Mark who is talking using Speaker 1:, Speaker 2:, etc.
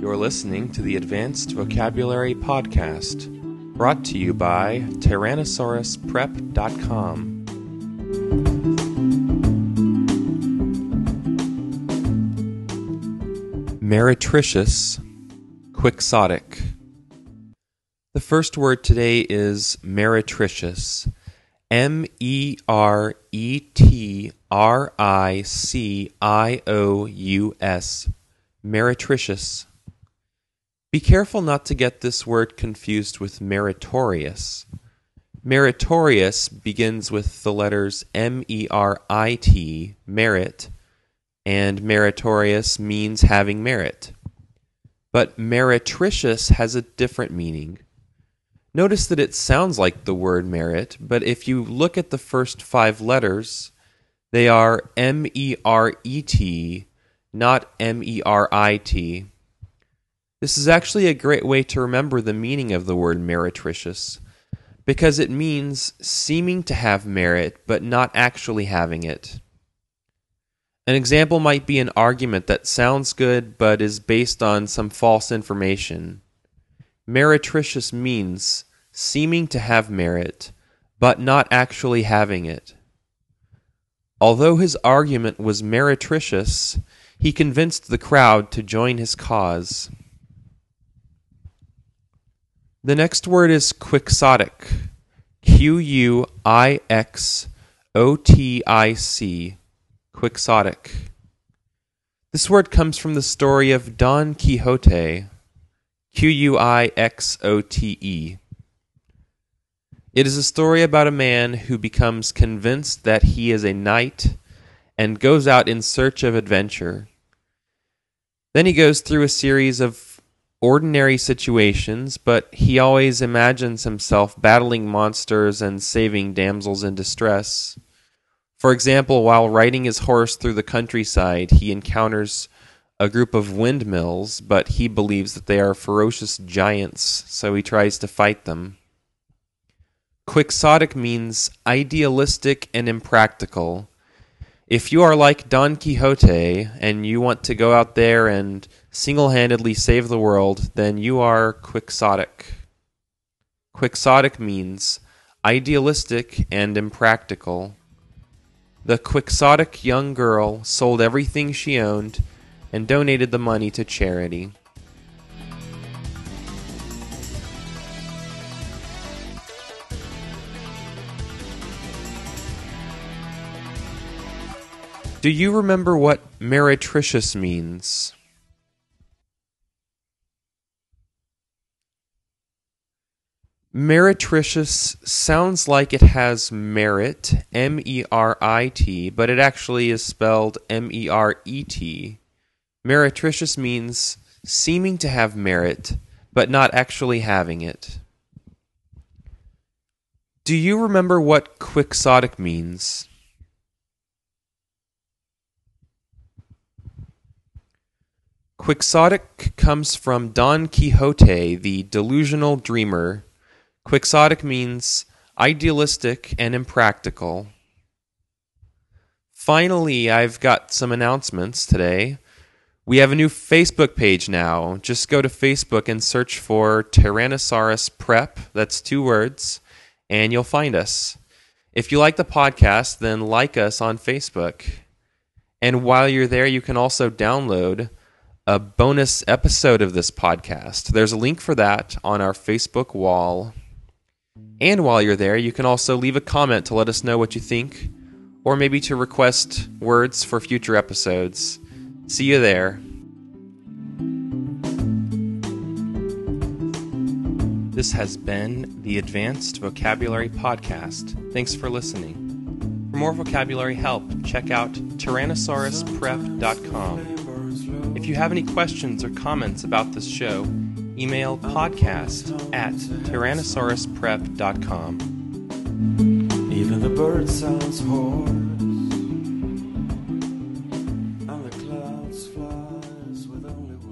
Speaker 1: You're listening to the Advanced Vocabulary Podcast, brought to you by Tyrannosaurusprep.com. Meretricious, quixotic. The first word today is meretricious. M E R E T R I C I O U S. Meretricious. Be careful not to get this word confused with meritorious. Meritorious begins with the letters M E R I T, merit, and meritorious means having merit. But meretricious has a different meaning. Notice that it sounds like the word merit, but if you look at the first five letters, they are M E R E T, not M E R I T. This is actually a great way to remember the meaning of the word meretricious, because it means seeming to have merit but not actually having it. An example might be an argument that sounds good but is based on some false information. Meretricious means seeming to have merit, but not actually having it. Although his argument was meretricious, he convinced the crowd to join his cause. The next word is quixotic. Q U I X O T I C. Quixotic. This word comes from the story of Don Quixote. Q U I X O T E. It is a story about a man who becomes convinced that he is a knight and goes out in search of adventure. Then he goes through a series of ordinary situations, but he always imagines himself battling monsters and saving damsels in distress. For example, while riding his horse through the countryside, he encounters a group of windmills, but he believes that they are ferocious giants, so he tries to fight them. Quixotic means idealistic and impractical. If you are like Don Quixote and you want to go out there and single handedly save the world, then you are quixotic. Quixotic means idealistic and impractical. The quixotic young girl sold everything she owned and donated the money to charity. Do you remember what meretricious means? Meretricious sounds like it has merit, M E R I T, but it actually is spelled M E R E T. Meretricious means seeming to have merit, but not actually having it. Do you remember what quixotic means? Quixotic comes from Don Quixote, the delusional dreamer. Quixotic means idealistic and impractical. Finally, I've got some announcements today. We have a new Facebook page now. Just go to Facebook and search for Tyrannosaurus Prep, that's two words, and you'll find us. If you like the podcast, then like us on Facebook. And while you're there, you can also download a bonus episode of this podcast. There's a link for that on our Facebook wall. And while you're there, you can also leave a comment to let us know what you think, or maybe to request words for future episodes. See you there. This has been the Advanced Vocabulary Podcast. Thanks for listening. For more vocabulary help, check out Tyrannosaurusprep.com. If you have any questions or comments about this show, email podcast at Tyrannosaurusprep.com.
Speaker 2: Even the bird sounds hoarse. lonely